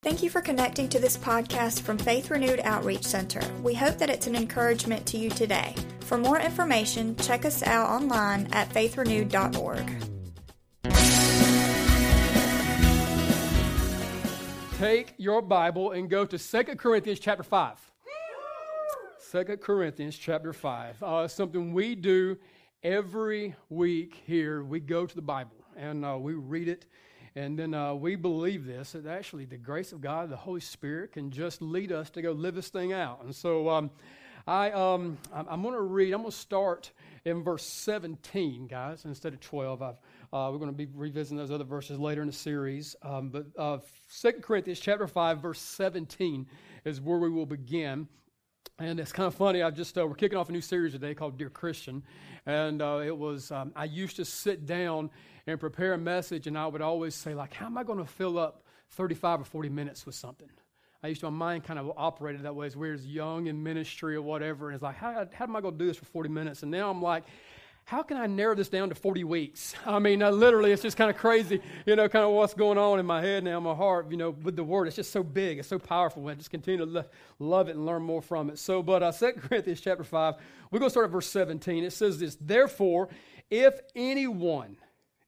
Thank you for connecting to this podcast from Faith Renewed Outreach Center. We hope that it's an encouragement to you today. For more information, check us out online at faithrenewed.org. Take your Bible and go to 2 Corinthians chapter 5. 2 Corinthians chapter 5. Uh, something we do every week here. We go to the Bible and uh, we read it and then uh, we believe this that actually the grace of God, the Holy Spirit, can just lead us to go live this thing out. And so um, I, um, I'm going to read, I'm going to start in verse 17, guys, instead of 12. Uh, we're going to be revisiting those other verses later in the series. Um, but uh, 2 Corinthians chapter 5, verse 17 is where we will begin. And it's kind of funny. I just uh, we're kicking off a new series today called Dear Christian, and uh, it was um, I used to sit down and prepare a message, and I would always say, like, how am I going to fill up 35 or 40 minutes with something? I used to, my mind kind of operated that way as we was young in ministry or whatever. And it's like, how, how am I going to do this for 40 minutes? And now I'm like, how can I narrow this down to 40 weeks? I mean, uh, literally, it's just kind of crazy, you know, kind of what's going on in my head now, my heart, you know, with the word. It's just so big, it's so powerful. I just continue to lo- love it and learn more from it. So, but uh, 2 Corinthians chapter 5, we're going to start at verse 17. It says this Therefore, if anyone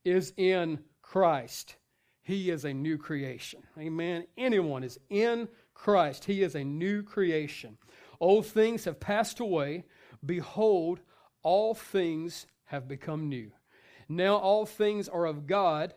is in Christ, he is a new creation. Amen. Anyone is in Christ, he is a new creation. Old things have passed away. Behold, all things have become new. Now all things are of God,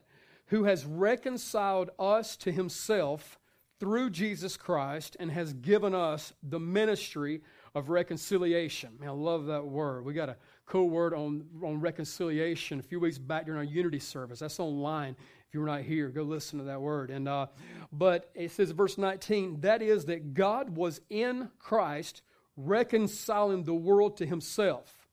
who has reconciled us to himself through Jesus Christ and has given us the ministry of reconciliation. Man, I love that word. We got a cool word on, on reconciliation a few weeks back during our unity service. That's online. If you're not here, go listen to that word. And uh, but it says verse 19, that is that God was in Christ reconciling the world to himself,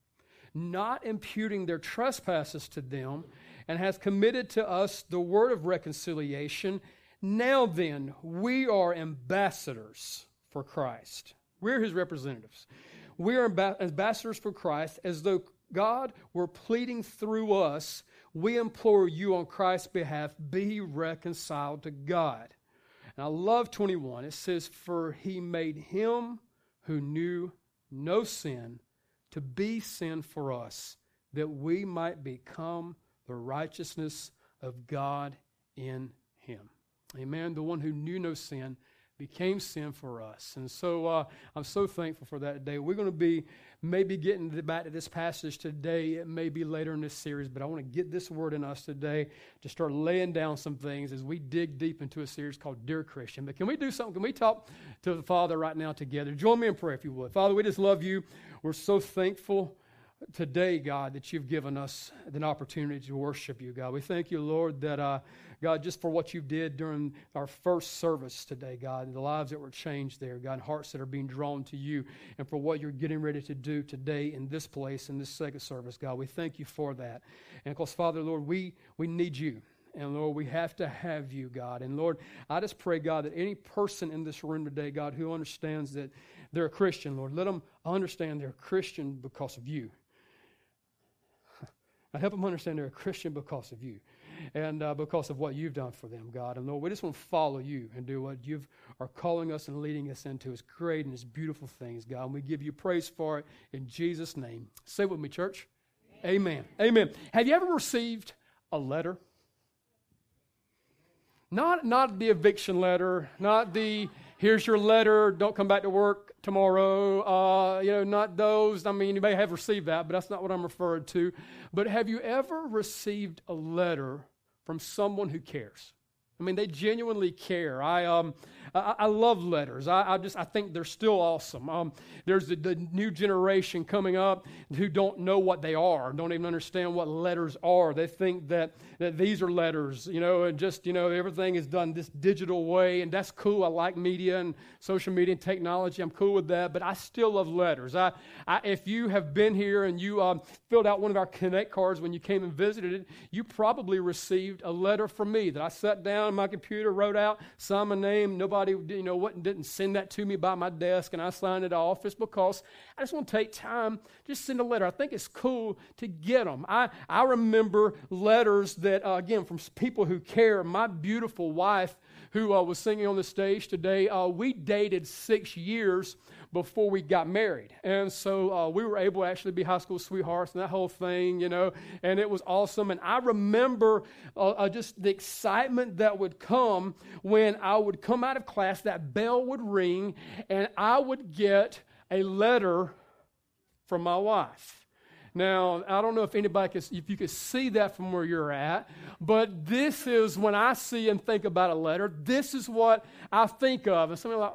not imputing their trespasses to them, and has committed to us the word of reconciliation. Now then, we are ambassadors for Christ. We're his representatives. We are ambassadors for Christ as though God were pleading through us. We implore you on Christ's behalf, be reconciled to God. And I love 21. It says, For he made him who knew no sin to be sin for us, that we might become the righteousness of God in him. Amen. The one who knew no sin became sin for us. And so uh, I'm so thankful for that day. We're going to be maybe getting back to this passage today. It may be later in this series, but I want to get this word in us today to start laying down some things as we dig deep into a series called Dear Christian. But can we do something? Can we talk to the Father right now together? Join me in prayer if you would. Father, we just love you. We're so thankful today, God, that you've given us an opportunity to worship you, God. We thank you, Lord, that, uh, God, just for what you did during our first service today, God, and the lives that were changed there, God, and hearts that are being drawn to you, and for what you're getting ready to do today in this place, in this second service, God. We thank you for that. And of course, Father, Lord, we, we need you. And Lord, we have to have you, God. And Lord, I just pray, God, that any person in this room today, God, who understands that they're a Christian, Lord, let them understand they're a Christian because of you. I help them understand they're a Christian because of you and uh, because of what you've done for them, God. And Lord, we just want to follow you and do what you are calling us and leading us into is great and is beautiful things, God. And we give you praise for it in Jesus' name. Say with me, church. Amen. Amen. Amen. Have you ever received a letter? Not, not the eviction letter, not the here's your letter, don't come back to work tomorrow. Uh, you know, not those. I mean, you may have received that, but that's not what I'm referring to. But have you ever received a letter from someone who cares? I mean, they genuinely care. I, um, I, I love letters. I, I, just I think they're still awesome. Um, there's the, the, new generation coming up who don't know what they are, don't even understand what letters are. They think that, that these are letters, you know, and just, you know, everything is done this digital way, and that's cool. I like media and social media and technology. I'm cool with that, but I still love letters. I, I if you have been here and you um, filled out one of our Connect cards when you came and visited it, you probably received a letter from me that I sat down on my computer, wrote out, signed my name, nobody you know, what didn't send that to me by my desk and I signed it off. It's because I just want to take time, just send a letter. I think it's cool to get them. I, I remember letters that, uh, again, from people who care. My beautiful wife who uh, was singing on the stage today, uh, we dated six years before we got married. And so uh, we were able to actually be high school sweethearts and that whole thing, you know, and it was awesome. And I remember uh, uh, just the excitement that would come when I would come out of class, that bell would ring, and I would get a letter from my wife. Now, I don't know if anybody could, if you could see that from where you're at, but this is when I see and think about a letter, this is what I think of. And something like,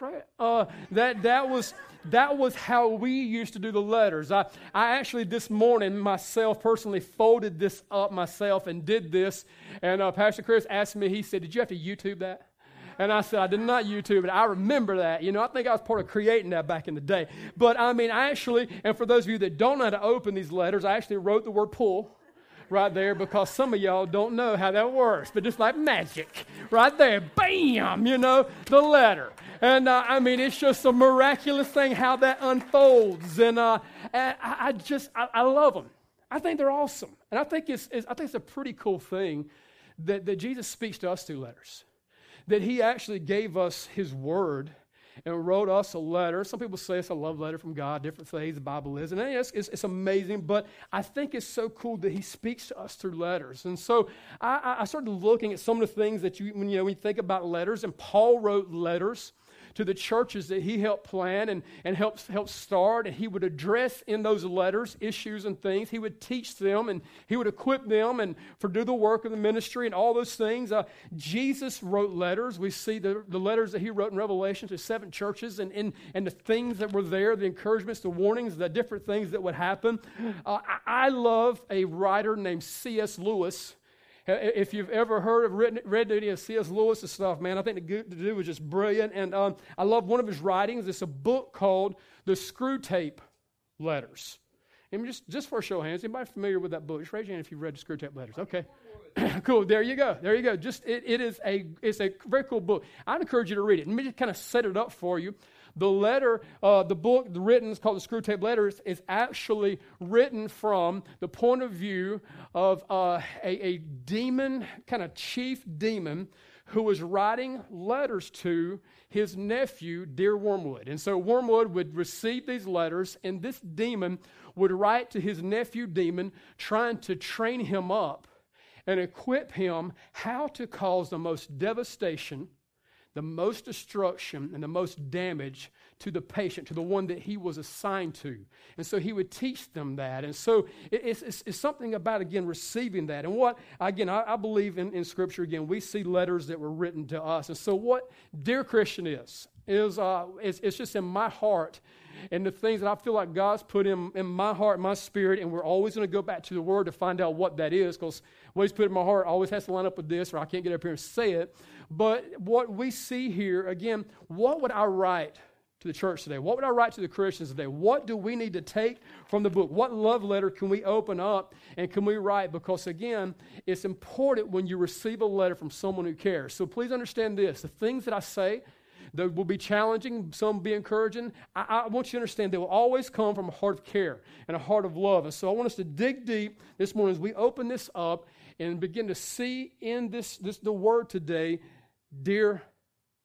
right? Uh, that, that, was, that was how we used to do the letters. I, I actually, this morning, myself personally folded this up myself and did this. And uh, Pastor Chris asked me, he said, Did you have to YouTube that? And I said, I did not YouTube it. I remember that. You know, I think I was part of creating that back in the day. But I mean, I actually, and for those of you that don't know how to open these letters, I actually wrote the word pull right there because some of y'all don't know how that works. But just like magic, right there, bam, you know, the letter. And uh, I mean, it's just a miraculous thing how that unfolds. And, uh, and I, I, just, I, I, love them. I think they're awesome. And I think it's, it's, I think it's a pretty cool thing that, that Jesus speaks to us through letters that he actually gave us his word and wrote us a letter. Some people say it's a love letter from God, different things the Bible is. And it's, it's, it's amazing, but I think it's so cool that he speaks to us through letters. And so I, I started looking at some of the things that you, when you, know, when you think about letters, and Paul wrote letters to the churches that he helped plan and, and helped, helped start. And he would address in those letters issues and things. He would teach them and he would equip them and for do the work of the ministry and all those things. Uh, Jesus wrote letters. We see the, the letters that he wrote in Revelation to seven churches and, and, and the things that were there, the encouragements, the warnings, the different things that would happen. Uh, I, I love a writer named C.S. Lewis. If you've ever heard of written, read any of C.S. Lewis' stuff, man, I think the, the dude was just brilliant. And um, I love one of his writings. It's a book called The Screwtape Letters. And just, just for a show of hands, anybody familiar with that book? Just raise your hand if you've read the Screwtape Letters. Okay. cool. There you go. There you go. Just it, it is a it's a very cool book. I'd encourage you to read it. Let me just kind of set it up for you. The letter, uh, the book the written, is called the Screwtape Letters, is actually written from the point of view of uh, a, a demon, kind of chief demon, who was writing letters to his nephew, dear Wormwood. And so Wormwood would receive these letters, and this demon would write to his nephew, demon, trying to train him up and equip him how to cause the most devastation the most destruction and the most damage to the patient, to the one that he was assigned to. And so he would teach them that. And so it's, it's, it's something about, again, receiving that. And what, again, I, I believe in, in Scripture, again, we see letters that were written to us. And so what Dear Christian is, is uh, it's, it's just in my heart and the things that I feel like God's put in, in my heart, my spirit, and we're always going to go back to the Word to find out what that is because what He's put in my heart always has to line up with this, or I can't get up here and say it. But what we see here, again, what would I write to the church today? What would I write to the Christians today? What do we need to take from the book? What love letter can we open up and can we write? Because again, it's important when you receive a letter from someone who cares. So please understand this the things that I say, they will be challenging, some be encouraging. I, I, want you to understand they will always come from a heart of care and a heart of love. And so I want us to dig deep this morning as we open this up and begin to see in this, this the word today dear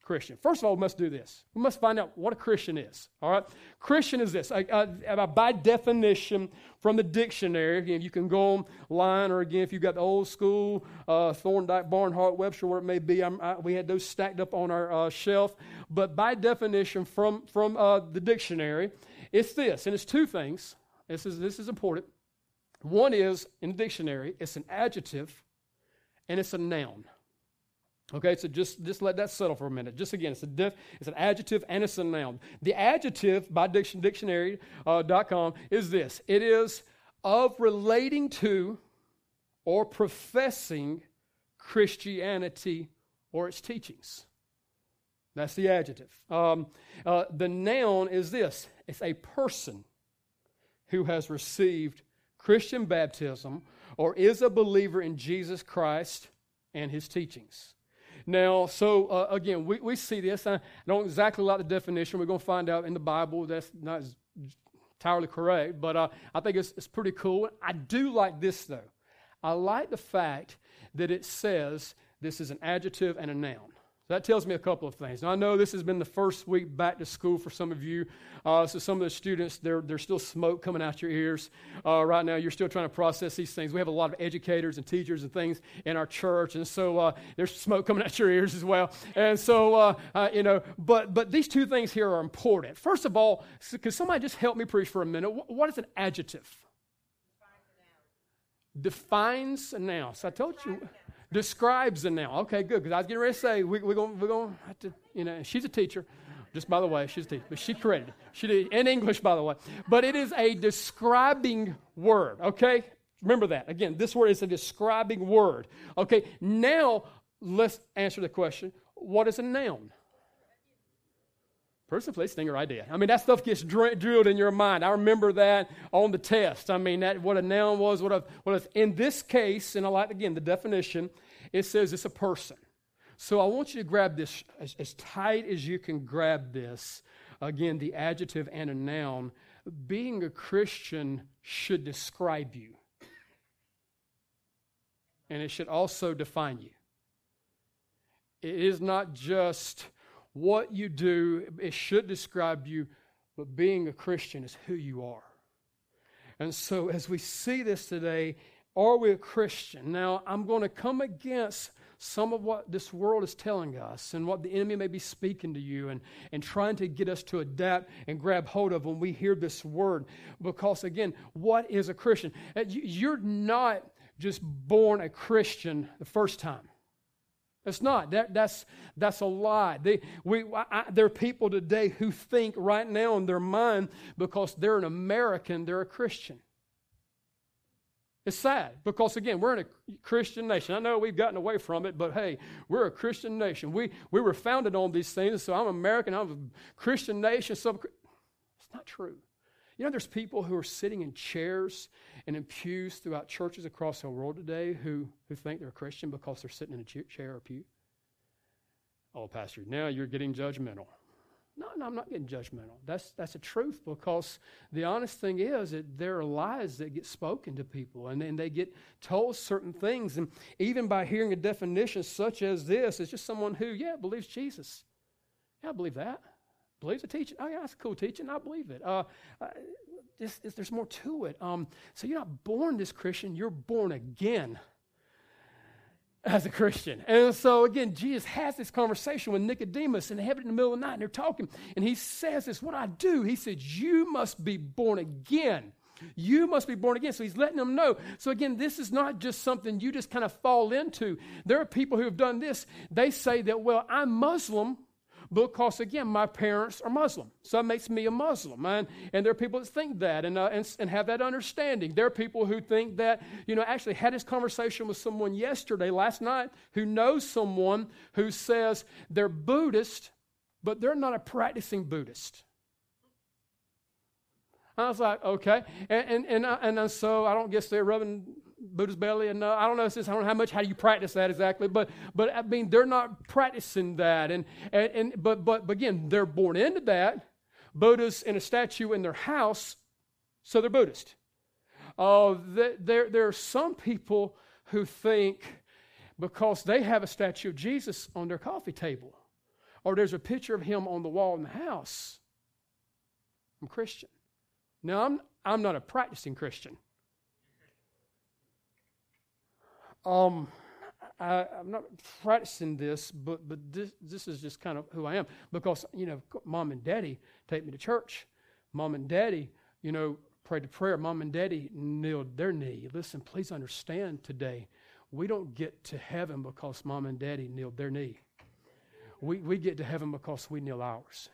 Christian. First of all, we must do this. We must find out what a Christian is. All right? Christian is this. Uh, by definition, from the dictionary, again, you can go online, or again, if you've got the old school uh, Thorndike, Barnhart, Webster, where it may be, I, we had those stacked up on our uh, shelf. But by definition, from, from uh, the dictionary, it's this, and it's two things. This is, this is important. One is, in the dictionary, it's an adjective and it's a noun. Okay, so just, just let that settle for a minute. Just again, it's, a it's an adjective and it's a noun. The adjective by dictionary.com uh, is this it is of relating to or professing Christianity or its teachings. That's the adjective. Um, uh, the noun is this it's a person who has received Christian baptism or is a believer in Jesus Christ and his teachings. Now, so uh, again, we, we see this. I don't exactly like the definition. We're going to find out in the Bible that's not entirely correct, but uh, I think it's, it's pretty cool. I do like this, though. I like the fact that it says this is an adjective and a noun. So that tells me a couple of things. Now, I know this has been the first week back to school for some of you. Uh, so, some of the students, there's still smoke coming out your ears uh, right now. You're still trying to process these things. We have a lot of educators and teachers and things in our church. And so, uh, there's smoke coming out your ears as well. And so, uh, uh, you know, but, but these two things here are important. First of all, could somebody just help me preach for a minute? what is an adjective? Defines a noun. So, I told you describes the noun. Okay, good, because I was getting ready to say we, we're going we're to have to, you know, she's a teacher. Just by the way, she's a teacher, but she corrected. She did in English, by the way. But it is a describing word. Okay, remember that. Again, this word is a describing word. Okay, now let's answer the question: What is a noun? Person, place, thing, or idea. I mean, that stuff gets dr- drilled in your mind. I remember that on the test. I mean, that what a noun was. What a, what a, in this case, and I like again the definition. It says it's a person. So I want you to grab this as, as tight as you can. Grab this. Again, the adjective and a noun. Being a Christian should describe you, and it should also define you. It is not just what you do, it should describe you, but being a Christian is who you are. And so, as we see this today, are we a Christian? Now, I'm going to come against some of what this world is telling us and what the enemy may be speaking to you and, and trying to get us to adapt and grab hold of when we hear this word. Because, again, what is a Christian? Uh, you're not just born a Christian the first time. It's not. That, that's, that's a lie. They, we, I, there are people today who think right now in their mind because they're an American, they're a Christian. It's sad because, again, we're in a Christian nation. I know we've gotten away from it, but hey, we're a Christian nation. We, we were founded on these things, so I'm American, I'm a Christian nation. So it's not true. You know, there's people who are sitting in chairs and in pews throughout churches across the world today who, who think they're a Christian because they're sitting in a chair or pew. Oh, Pastor, now you're getting judgmental. No, no, I'm not getting judgmental. That's, that's a truth because the honest thing is that there are lies that get spoken to people and, and they get told certain things. And even by hearing a definition such as this, it's just someone who, yeah, believes Jesus. Yeah, I believe that. Believes the teaching. Oh, yeah, that's cool teaching. I believe it. Uh, uh, there's more to it. Um, so you're not born this Christian, you're born again as a Christian. And so, again, Jesus has this conversation with Nicodemus, and they have it in the middle of the night, and they're talking. And he says this, What I do, he says, You must be born again. You must be born again. So he's letting them know. So again, this is not just something you just kind of fall into. There are people who have done this. They say that, well, I'm Muslim, because again, my parents are Muslim. So that makes me a Muslim. And, and there are people that think that and, uh, and, and have that understanding. There are people who think that, you know, actually had this conversation with someone yesterday, last night, who knows someone who says they're Buddhist, but they're not a practicing Buddhist. I was like, okay. And, and, and, uh, and so I don't guess they're rubbing Buddha's belly, and uh, I don't know, since I don't know how much, how you practice that exactly? But, but I mean, they're not practicing that, and, and, and but, but, but again, they're born into that. Buddha's in a statue in their house, so they're Buddhist. Uh, there, there are some people who think because they have a statue of Jesus on their coffee table, or there's a picture of him on the wall in the house. I'm Christian. Now, I'm, I'm not a practicing Christian. Um, I, am not practicing this, but but this this is just kind of who I am because you know, mom and daddy take me to church. Mom and daddy, you know, prayed to prayer. Mom and daddy kneeled their knee. Listen, please understand today, we don't get to heaven because mom and daddy kneeled their knee. We we get to heaven because we kneel ours.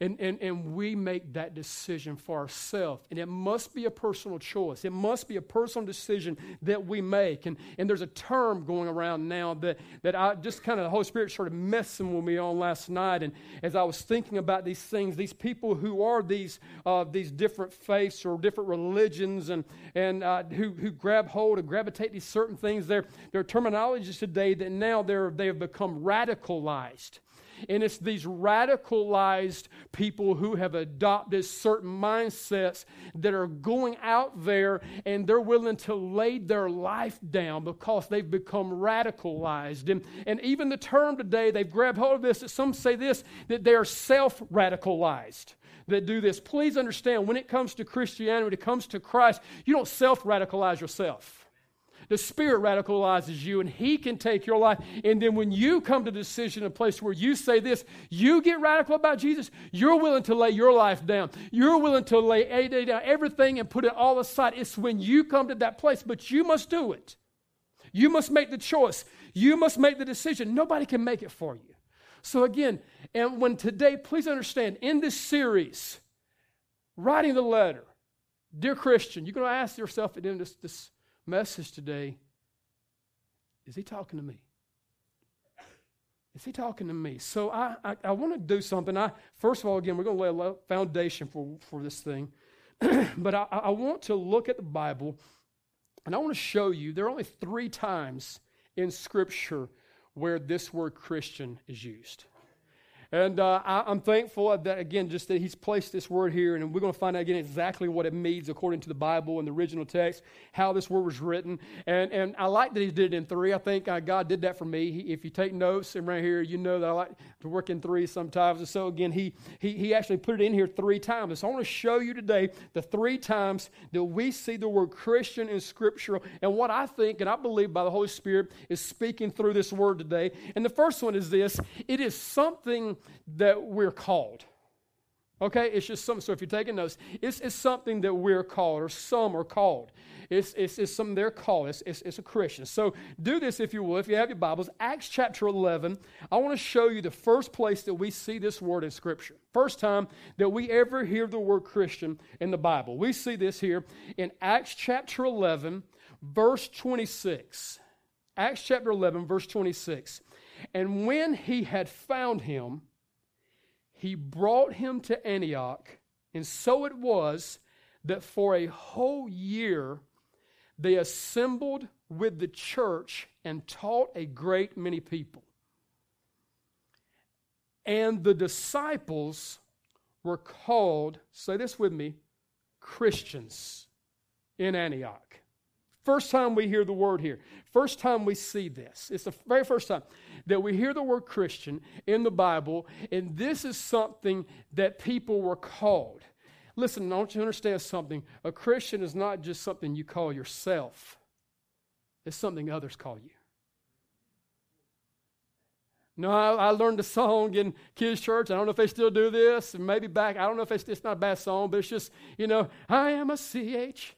And, and, and we make that decision for ourselves. And it must be a personal choice. It must be a personal decision that we make. And, and there's a term going around now that, that I just kind of, the Holy Spirit started messing with me on last night. And as I was thinking about these things, these people who are these, uh, these different faiths or different religions and, and uh, who, who grab hold and gravitate these certain things, their, their terminologies today that now they're, they have become radicalized. And it's these radicalized people who have adopted certain mindsets that are going out there and they're willing to lay their life down because they've become radicalized. And, and even the term today, they've grabbed hold of this, some say this, that they are self radicalized that do this. Please understand when it comes to Christianity, when it comes to Christ, you don't self radicalize yourself. The Spirit radicalizes you, and He can take your life. And then when you come to the decision, a place where you say this, you get radical about Jesus, you're willing to lay your life down. You're willing to lay down everything and put it all aside. It's when you come to that place, but you must do it. You must make the choice. You must make the decision. Nobody can make it for you. So, again, and when today, please understand, in this series, writing the letter, dear Christian, you're going to ask yourself at the end of this, this message today is he talking to me? Is he talking to me? So I, I, I want to do something. I first of all, again, we're going to lay a foundation for, for this thing. but I, I want to look at the Bible and I want to show you there are only three times in Scripture where this word Christian is used. And uh, I, am thankful that, again, just that he's placed this word here, and we're going to find out again exactly what it means according to the Bible and the original text, how this word was written. And, and I like that he did it in three. I think uh, God did that for me. He, if you take notes and right here, you know that I like to work in three sometimes. And so, again, he, he, he actually put it in here three times. So I want to show you today the three times that we see the word Christian in Scripture and what I think and I believe by the Holy Spirit is speaking through this word today. And the first one is this it is something that we're called. Okay, it's just something. So if you're taking notes, it's, it's something that we're called, or some are called. It's, it's, it's something they're called. It's, it's, it's a Christian. So do this if you will, if you have your Bibles. Acts chapter 11, I want to show you the first place that we see this word in Scripture. First time that we ever hear the word Christian in the Bible. We see this here in Acts chapter 11, verse 26. Acts chapter 11, verse 26. And when he had found him, he brought him to Antioch. And so it was that for a whole year they assembled with the church and taught a great many people. And the disciples were called, say this with me, Christians in Antioch. First time we hear the word here. First time we see this. It's the very first time that we hear the word Christian in the Bible, and this is something that people were called. Listen, want you understand something. A Christian is not just something you call yourself, it's something others call you. No, I, I, learned a song in kids' church. I don't know if they still do this. Maybe back, I don't know if it's, it's not a bad song, but it's just, you know, I am a CH.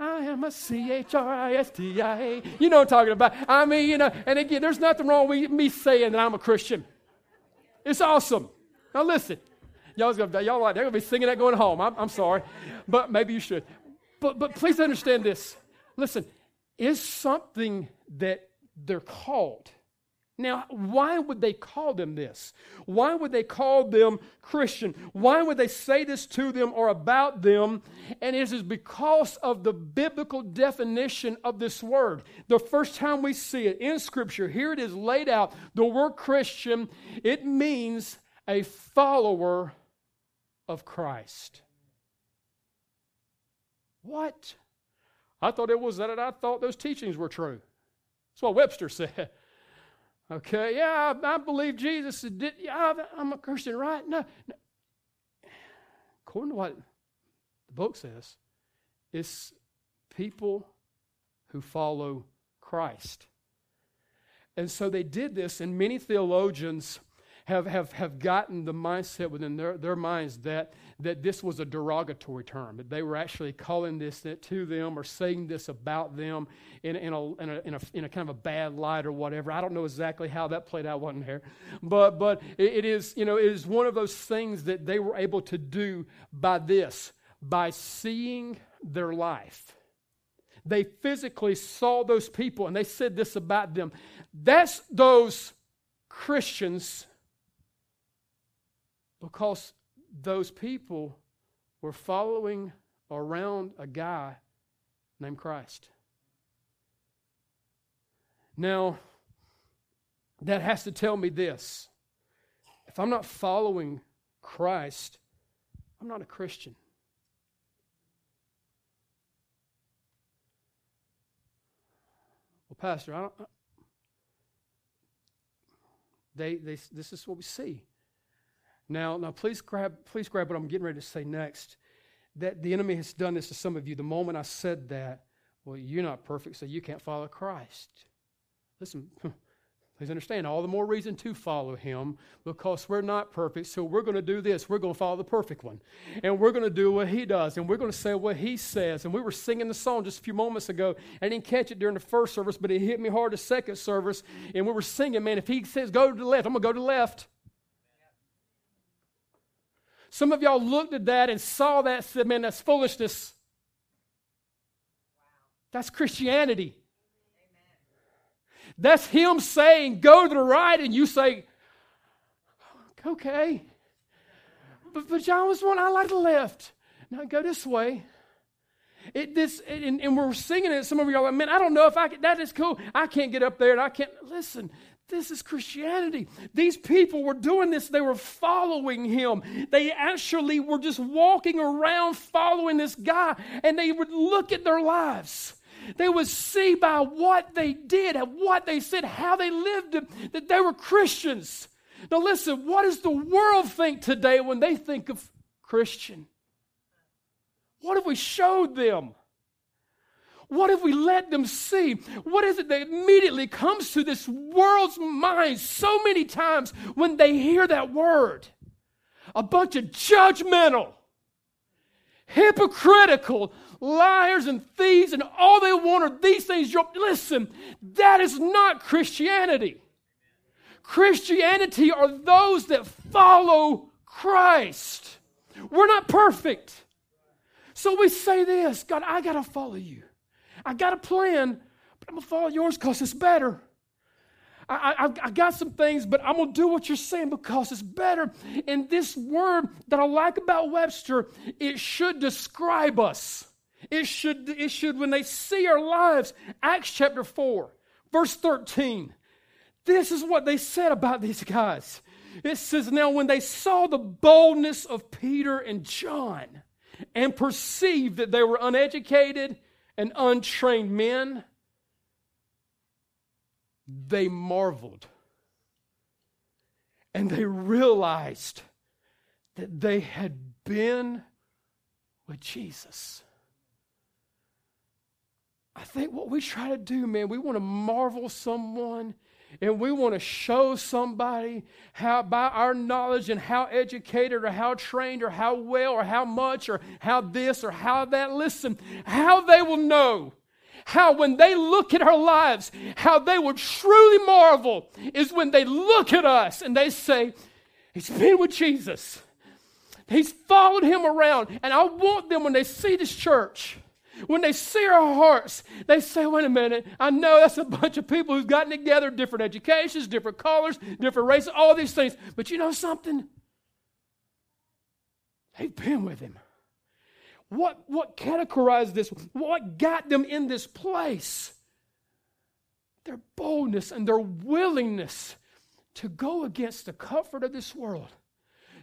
I am a C H R I S T I A. You know what I'm talking about. I mean, you know, and again, there's nothing wrong with me saying that I'm a Christian. It's awesome. Now listen, y'all gonna, y'all like they're gonna be singing that going home. I'm, I'm sorry, but maybe you should. But but please understand this. Listen, is something that they're called now, why would they call them this? Why would they call them Christian? Why would they say this to them or about them? And it is because of the biblical definition of this word. The first time we see it in Scripture, here it is laid out. The word Christian, it means a follower of Christ. What? I thought it was that I thought those teachings were true. That's what Webster said. Okay, yeah, I, I believe Jesus. Did, yeah, I'm a Christian, right? No, no. According to what the book says, it's people who follow Christ. And so they did this, and many theologians have, have, have gotten the mindset within their, their minds that, that this was a derogatory term, that they were actually calling this to them or saying this about them in, in, a, in, a, in, a, in a kind of a bad light or whatever. I don't know exactly how that played out, wasn't here. But, but it, it, is, you know, it is one of those things that they were able to do by this, by seeing their life. They physically saw those people and they said this about them. That's those Christians because those people were following around a guy named Christ. Now, that has to tell me this If I'm not following Christ, I'm not a Christian. Well, Pastor, I don't. They, they, this is what we see. Now, now, please grab, please grab what I'm getting ready to say next. That the enemy has done this to some of you. The moment I said that, well, you're not perfect, so you can't follow Christ. Listen, Please understand, all the more reason to follow him because we're not perfect. So we're going to do this. We're going to follow the perfect one. And we're going to do what he does. And we're going to say what he says. And we were singing the song just a few moments ago. I didn't catch it during the first service, but it hit me hard the second service. And we were singing, man, if he says go to the left, I'm going to go to the left. Some of y'all looked at that and saw that and said, man, that's foolishness. That's Christianity. That's him saying, go to the right, and you say, okay. But, but John was one, I like the left. Now go this way. It, this, and, and we're singing it. Some of you are like, man, I don't know if I can, that is cool. I can't get up there and I can't. Listen, this is Christianity. These people were doing this. They were following him. They actually were just walking around following this guy, and they would look at their lives. They would see by what they did and what they said, how they lived, that they were Christians. Now, listen, what does the world think today when they think of Christian? What have we showed them? What have we let them see? What is it that immediately comes to this world's mind so many times when they hear that word? A bunch of judgmental, hypocritical, liars and thieves, and all they want are these things. Listen, that is not Christianity. Christianity are those that follow Christ. We're not perfect. So we say this God, I got to follow you. I got a plan, but I'm going to follow yours because it's better. I, I, I, got some things, but I'm going to do what you're saying because it's better. And this word that I like about Webster, it should describe us. It should, it should, when they see our lives, Acts chapter 4, verse 13. This is what they said about these guys. It says, Now when they saw the boldness of Peter and John and perceived that they were uneducated and untrained men, they marveled. And they realized that they had been with Jesus. I think what we try to do, man, we want to marvel someone and we want to show somebody how by our knowledge and how educated or how trained or how well or how much or how this or how that listen how they will know how when they look at our lives how they will truly marvel is when they look at us and they say he's been with jesus. He's followed him around. And i want them when they see this church when they see our hearts, they say, wait a minute, I know that's a bunch of people who've gotten together, different educations, different colors, different races, all these things. But you know something? They've been with him. What, what categorized this? What got them in this place? Their boldness and their willingness to go against the comfort of this world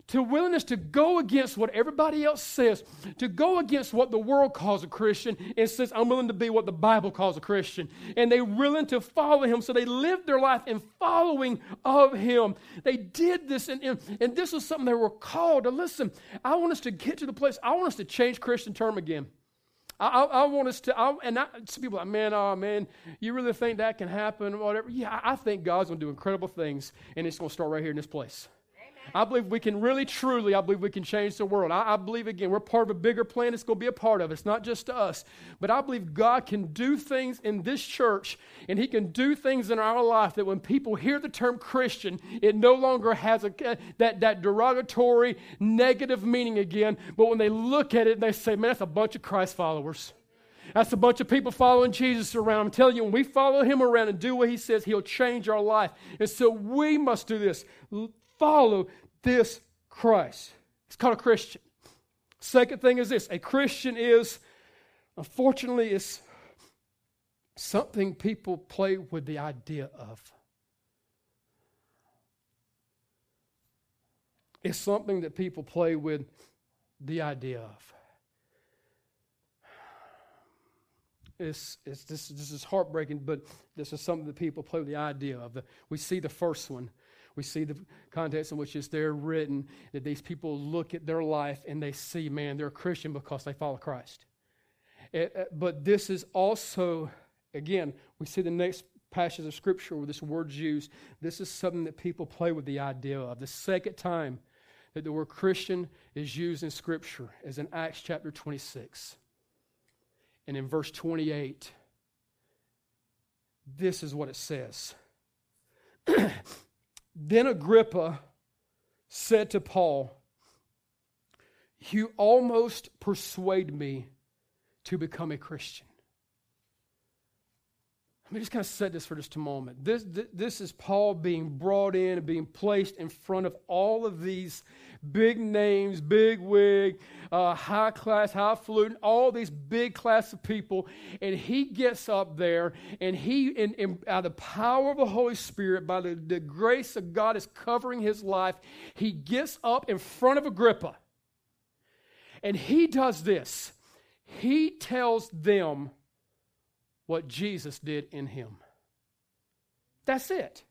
to willingness to go against what everybody else says, to go against what the world calls a Christian, and says, I'm willing to be what the Bible calls a Christian. And they're willing to follow him. So they lived their life in following of him. They did this, and, and, and this was something they were called to listen. I want us to get to the place, I want us to change Christian term again. I, I, I, want us to, I, and I, some people are like, man, oh man, you really think that can happen whatever? Yeah, I think God's going to do incredible things, and it's going to start right here in this place. I believe we can really, truly, I believe we can change the world. I, I believe, again, we're part of a bigger plan. It's going to be a part of it. It's not just us. But I believe God can do things in this church, and He can do things in our life that when people hear the term Christian, it no longer has a, uh, that, that derogatory, negative meaning again. But when they look at it, they say, man, that's a bunch of Christ followers. That's a bunch of people following Jesus around. I'm telling you, when we follow him around and do what he says, he'll change our life. And so we must do this follow this Christ. It's called a Christian. Second thing is this a Christian is, unfortunately, is something people play with the idea of. It's something that people play with the idea of. It's, it's, this, this is heartbreaking, but this is something that people play with the idea of. We see the first one. We see the context in which it's there written that these people look at their life and they see, man, they're a Christian because they follow Christ. It, uh, but this is also, again, we see the next passage of Scripture where this word's used. This is something that people play with the idea of. The second time that the word Christian is used in Scripture is in Acts chapter 26. And in verse 28, this is what it says. then Agrippa said to Paul, You almost persuade me to become a Christian. Let me just kind of set this for just a moment. This, this is Paul being brought in and being placed in front of all of these big names, big wig, uh, high class, highfalutin, all these big class of people. And he gets up there and he, in, in, by the power of the Holy Spirit, by the, the grace of God is covering his life, he gets up in front of Agrippa. And he does this. He tells them what Jesus did in him. That's it.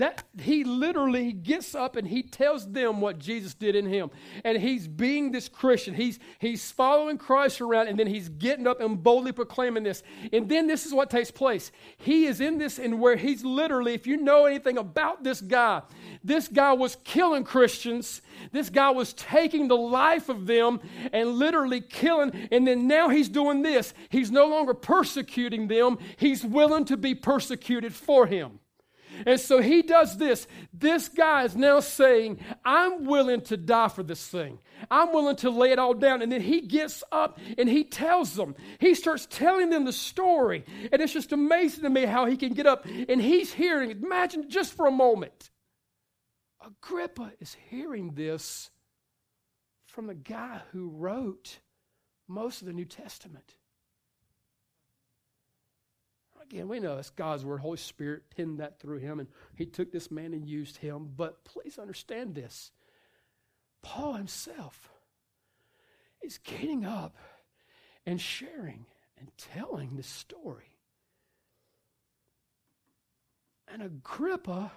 That he literally gets up and he tells them what Jesus did in him. And he's being this Christian. He's he's following Christ around and then he's getting up and boldly proclaiming this. And then this is what takes place. He is in this and where he's literally, if you know anything about this guy, this guy was killing Christians. This guy was taking the life of them and literally killing. And then now he's doing this. He's no longer persecuting them. He's willing to be persecuted for him. And so he does this. This guy is now saying, I'm willing to die for this thing. I'm willing to lay it all down. And then he gets up and he tells them. He starts telling them the story. And it's just amazing to me how he can get up and he's hearing. Imagine just for a moment. Agrippa is hearing this from the guy who wrote most of the New Testament. Again, we know it's God's word. Holy Spirit pinned that through him, and he took this man and used him. But please understand this Paul himself is getting up and sharing and telling this story. And Agrippa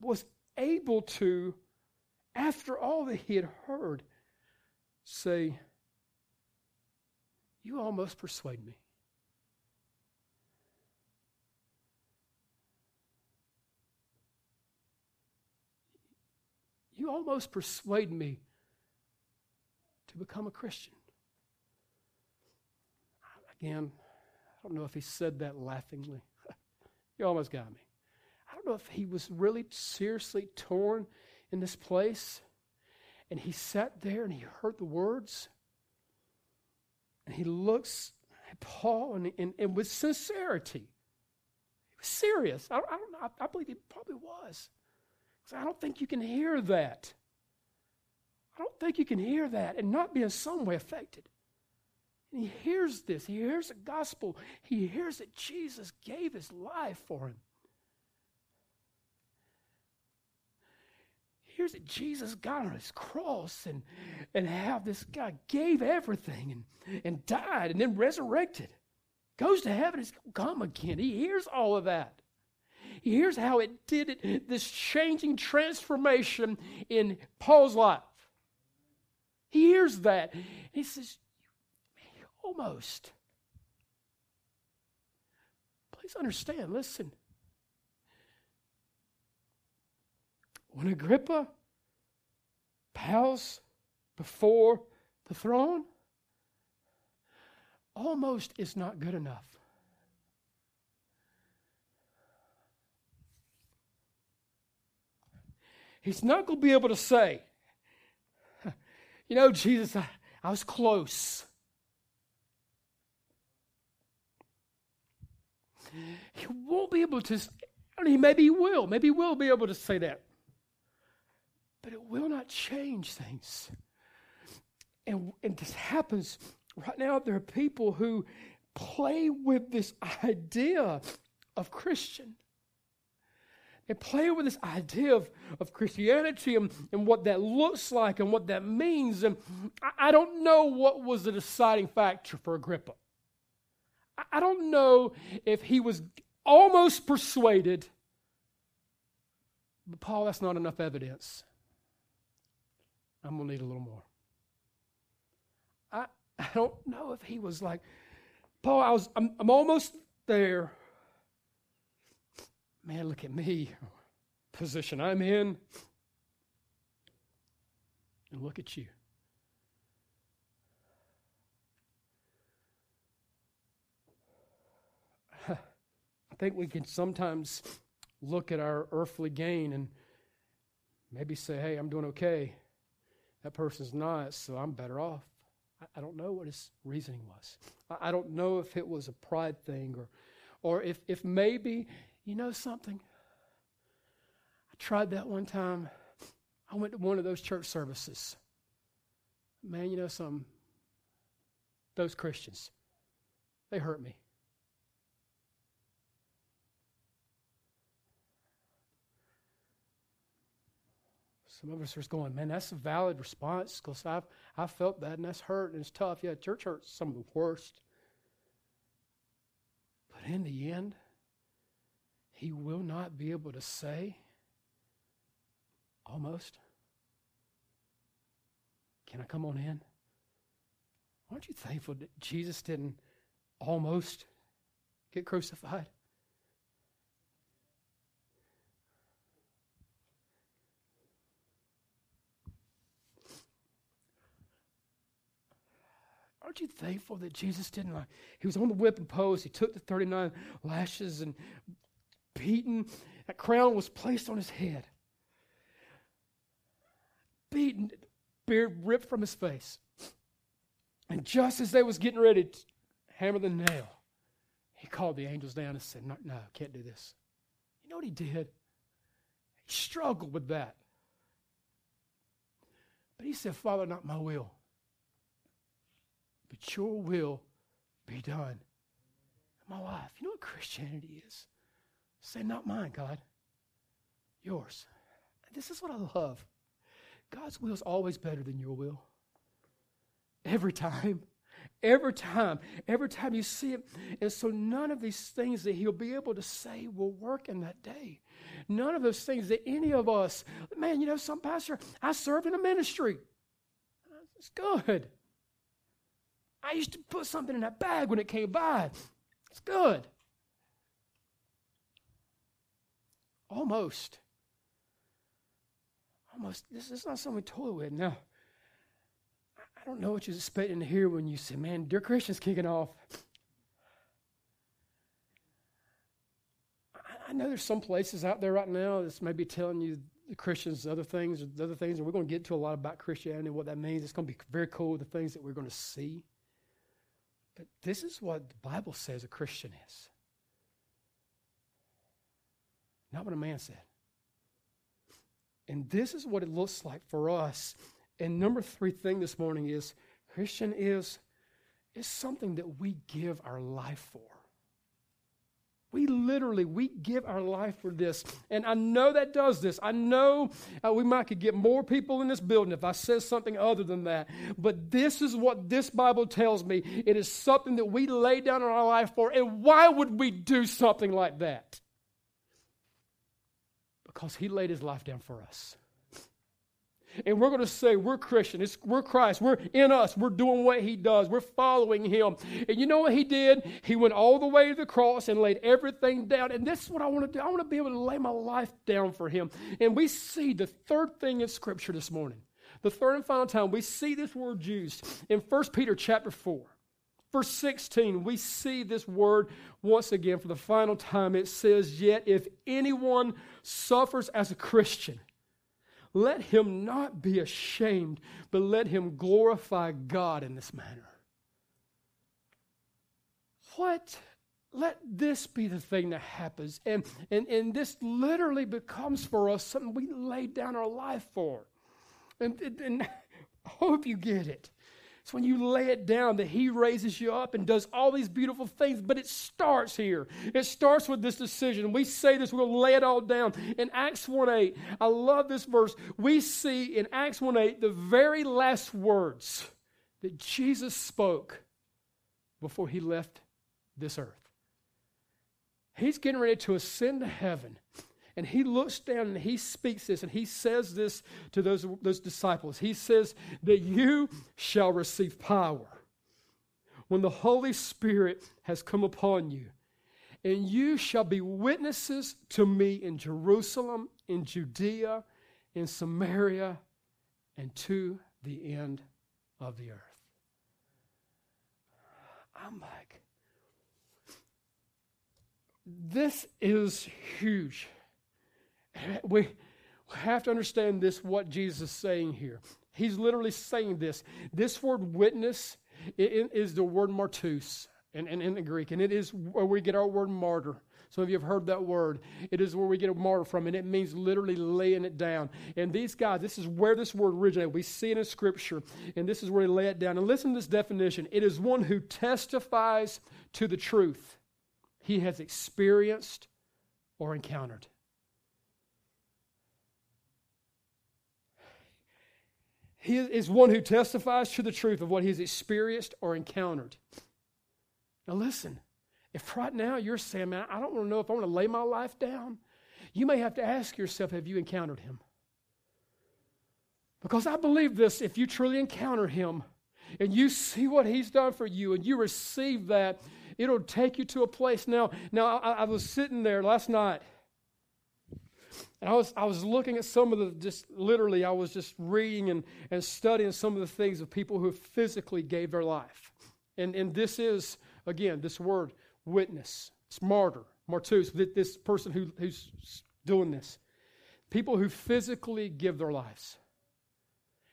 was able to, after all that he had heard, say, You almost persuade me. You almost persuade me to become a Christian. Again, I don't know if he said that laughingly. you almost got me. I don't know if he was really seriously torn in this place and he sat there and he heard the words and he looks at Paul and, and, and with sincerity. He was serious. I, I, don't, I, I believe he probably was. I don't think you can hear that. I don't think you can hear that and not be in some way affected. And he hears this. He hears the gospel. He hears that Jesus gave his life for him. He hears that Jesus got on his cross and, and how this guy gave everything and, and died and then resurrected. Goes to heaven, going come again. He hears all of that. Here's how it did it this changing transformation in Paul's life. He hears that. He says, almost. Please understand, listen. When Agrippa bows before the throne, almost is not good enough. He's not going to be able to say, you know, Jesus, I, I was close. He won't be able to, mean, maybe he will. Maybe he will be able to say that. But it will not change things. And, and this happens right now. There are people who play with this idea of Christian. And play with this idea of, of Christianity and, and what that looks like and what that means. And I, I don't know what was the deciding factor for Agrippa. I, I don't know if he was almost persuaded, but Paul, that's not enough evidence. I'm going to need a little more. I, I don't know if he was like, Paul, I was, I'm, I'm almost there man, look at me, position I'm in, and look at you. I think we can sometimes look at our earthly gain and maybe say, hey, I'm doing okay. That person's not, so I'm better off. I, don't know what his reasoning was. I, don't know if it was a pride thing or, or if, if maybe you know something? I tried that one time. I went to one of those church services. Man, you know some those Christians. They hurt me. Some of us are going, man, that's a valid response because I've, I've felt that and that's hurt and it's tough. Yeah, church hurt's some of the worst. But in the end, he will not be able to say, almost, Can I come on in? Aren't you thankful that Jesus didn't almost get crucified? Aren't you thankful that Jesus didn't like, he was on the whipping post, he took the 39 lashes and beaten. That crown was placed on his head. Beaten, beard ripped from his face. And just as they was getting ready to hammer the nail, he called the angels down and said, No, no, can't do this. You know what he did? He struggled with that. But he said, Father, not my will, but your will be done. My life. You know what Christianity is? Say, not mine, God. Yours. This is what I love. God's will is always better than your will. Every time. Every time. Every time you see it. And so none of these things that he'll be able to say will work in that day. None of those things that any of us, man, you know, some pastor, I served in a ministry. It's good. I used to put something in that bag when it came by. It's good. Almost. Almost. This is not something we toy with. Now, I don't know what you're expecting to hear when you say, man, dear Christians kicking off. I know there's some places out there right now that's maybe telling you the Christians other things, other things, and we're going to get to a lot about Christianity and what that means. It's going to be very cool, the things that we're going to see. But this is what the Bible says a Christian is. Not what a man said. And this is what it looks like for us. And number three thing this morning is Christian is, is something that we give our life for. We literally, we give our life for this. And I know that does this. I know uh, we might could get more people in this building if I said something other than that. But this is what this Bible tells me. It is something that we lay down our life for. And why would we do something like that? Because he laid his life down for us. And we're going to say we're Christian. It's, we're Christ. We're in us. We're doing what he does. We're following him. And you know what he did? He went all the way to the cross and laid everything down. And this is what I want to do. I want to be able to lay my life down for him. And we see the third thing in Scripture this morning. The third and final time we see this word used in 1 Peter chapter 4. Verse 16, we see this word once again for the final time. It says, Yet if anyone suffers as a Christian, let him not be ashamed, but let him glorify God in this manner. What? Let this be the thing that happens. And, and, and this literally becomes for us something we lay down our life for. And, and I hope you get it. It's when you lay it down that He raises you up and does all these beautiful things. But it starts here. It starts with this decision. We say this, we'll lay it all down. In Acts 1 8, I love this verse. We see in Acts 1 8 the very last words that Jesus spoke before He left this earth. He's getting ready to ascend to heaven. And he looks down and he speaks this and he says this to those, those disciples. He says that you shall receive power when the Holy Spirit has come upon you. And you shall be witnesses to me in Jerusalem, in Judea, in Samaria, and to the end of the earth. I'm like, this is huge. We have to understand this, what Jesus is saying here. He's literally saying this. This word witness is the word martus in, in, in the Greek, and it is where we get our word martyr. Some of you have heard that word. It is where we get a martyr from, and it means literally laying it down. And these guys, this is where this word originated. We see it in Scripture, and this is where they lay it down. And listen to this definition it is one who testifies to the truth he has experienced or encountered. He is one who testifies to the truth of what he's experienced or encountered. Now, listen, if right now you're saying, man, I don't want to know if I want to lay my life down, you may have to ask yourself, have you encountered him? Because I believe this if you truly encounter him and you see what he's done for you and you receive that, it'll take you to a place. Now, now I, I was sitting there last night and I was, I was looking at some of the, just literally, I was just reading and, and studying some of the things of people who physically gave their life. And, and this is, again, this word, witness. It's martyr, martus, this person who, who's doing this. People who physically give their lives.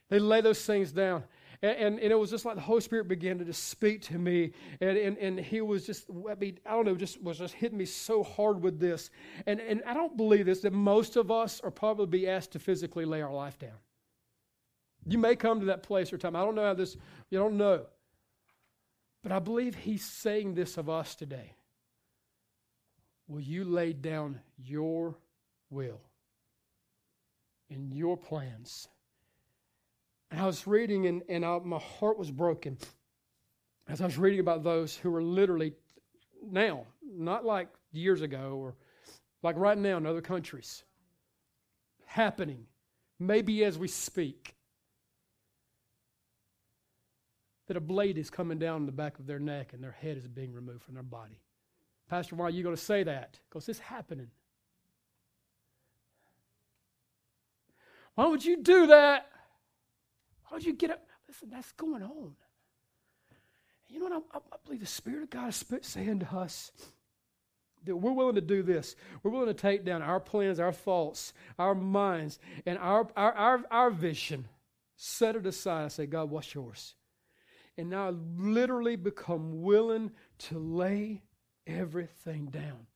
They lay those things down. And, and, and, it was just like the Holy Spirit began to just speak to me. And, and, and he was just, I mean, I don't know, just was just hitting me so hard with this. And, and I don't believe this, that most of us are probably be asked to physically lay our life down. You may come to that place or time. I don't know how this, you don't know. But I believe he's saying this of us today. Will you lay down your will and your plans? And I was reading, and, and I, my heart was broken as I was reading about those who are literally now, not like years ago or like right now in other countries, happening, maybe as we speak, that a blade is coming down the back of their neck and their head is being removed from their body. Pastor, why are you going to say that? Because it's happening. Why would you do that? How did you get up? Listen, that's going on. You know what? I, I believe the Spirit of God is saying to us that we're willing to do this. We're willing to take down our plans, our thoughts, our minds, and our, our, our, our vision, set it aside and say, God, what's yours? And now literally become willing to lay everything down.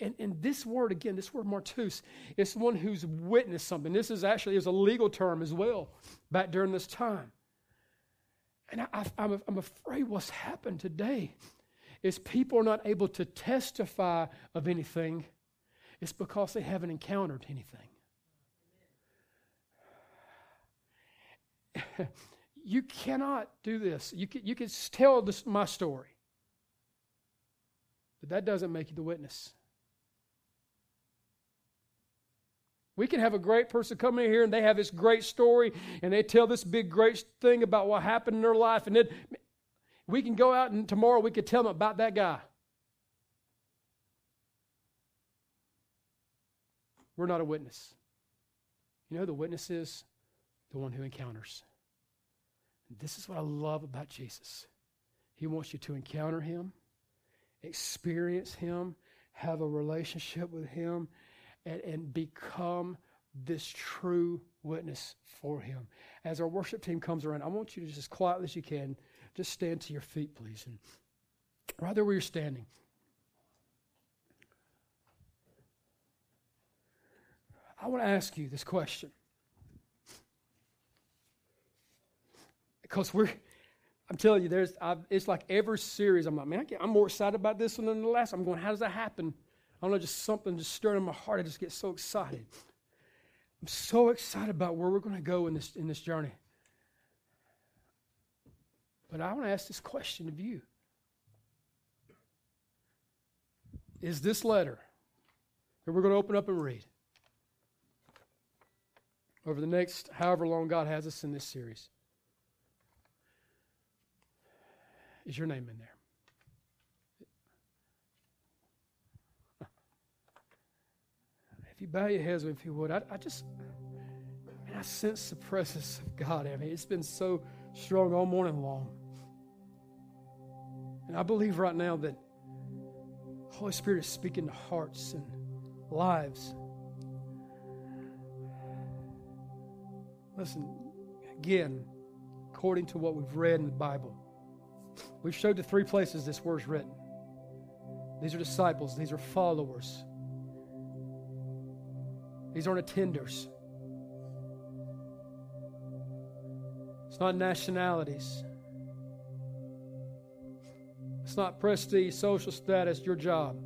And, and this word, again, this word martus, it's one who's witnessed something. This is actually is a legal term as well back during this time. And I, am I'm afraid what's happened today is people are not able to testify of anything. It's because they haven't encountered anything. you cannot do this. You can, you can tell this, my story, but that doesn't make you the witness. We can have a great person come in here and they have this great story and they tell this big great thing about what happened in their life and then we can go out and tomorrow we could tell them about that guy. We're not a witness. You know the witness is? The one who encounters. This is what I love about Jesus. He wants you to encounter him, experience him, have a relationship with him, and, and become this true witness for him. As our worship team comes around, I want you to just quietly as you can, just stand to your feet, please. And right there where you're standing. I want to ask you this question. Because we're, I'm telling you, there's I've, it's like every series. I'm like, man, I am more excited about this one than the last. I'm going, how does that happen? I don't know, just something just stirring in my heart. I just get so excited. I'm so excited about where we're going to go in this in this journey. But I want to ask this question of you: Is this letter that we're going to open up and read over the next however long God has us in this series? Is your name in there? If you bow your heads, if you would, I, I just, man, I sense the presence of God. I mean, it's been so strong all morning long. And I believe right now that Holy Spirit is speaking to hearts and lives. Listen, again, according to what we've read in the Bible, We've showed the three places this word's written. These are disciples, these are followers, these aren't attenders. It's not nationalities. It's not prestige, social status, your job.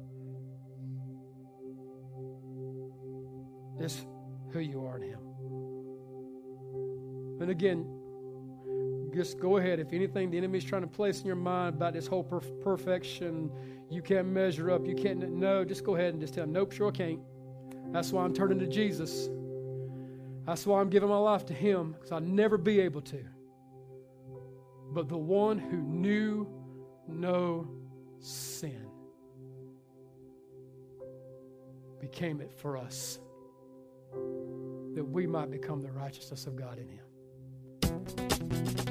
It's who you are in Him. And again, just go ahead. If anything the enemy's trying to place in your mind about this whole perf- perfection, you can't measure up, you can't, no, just go ahead and just tell him, nope, sure can't. That's why I'm turning to Jesus. That's why I'm giving my life to him, because I'll never be able to. But the one who knew no sin became it for us, that we might become the righteousness of God in him.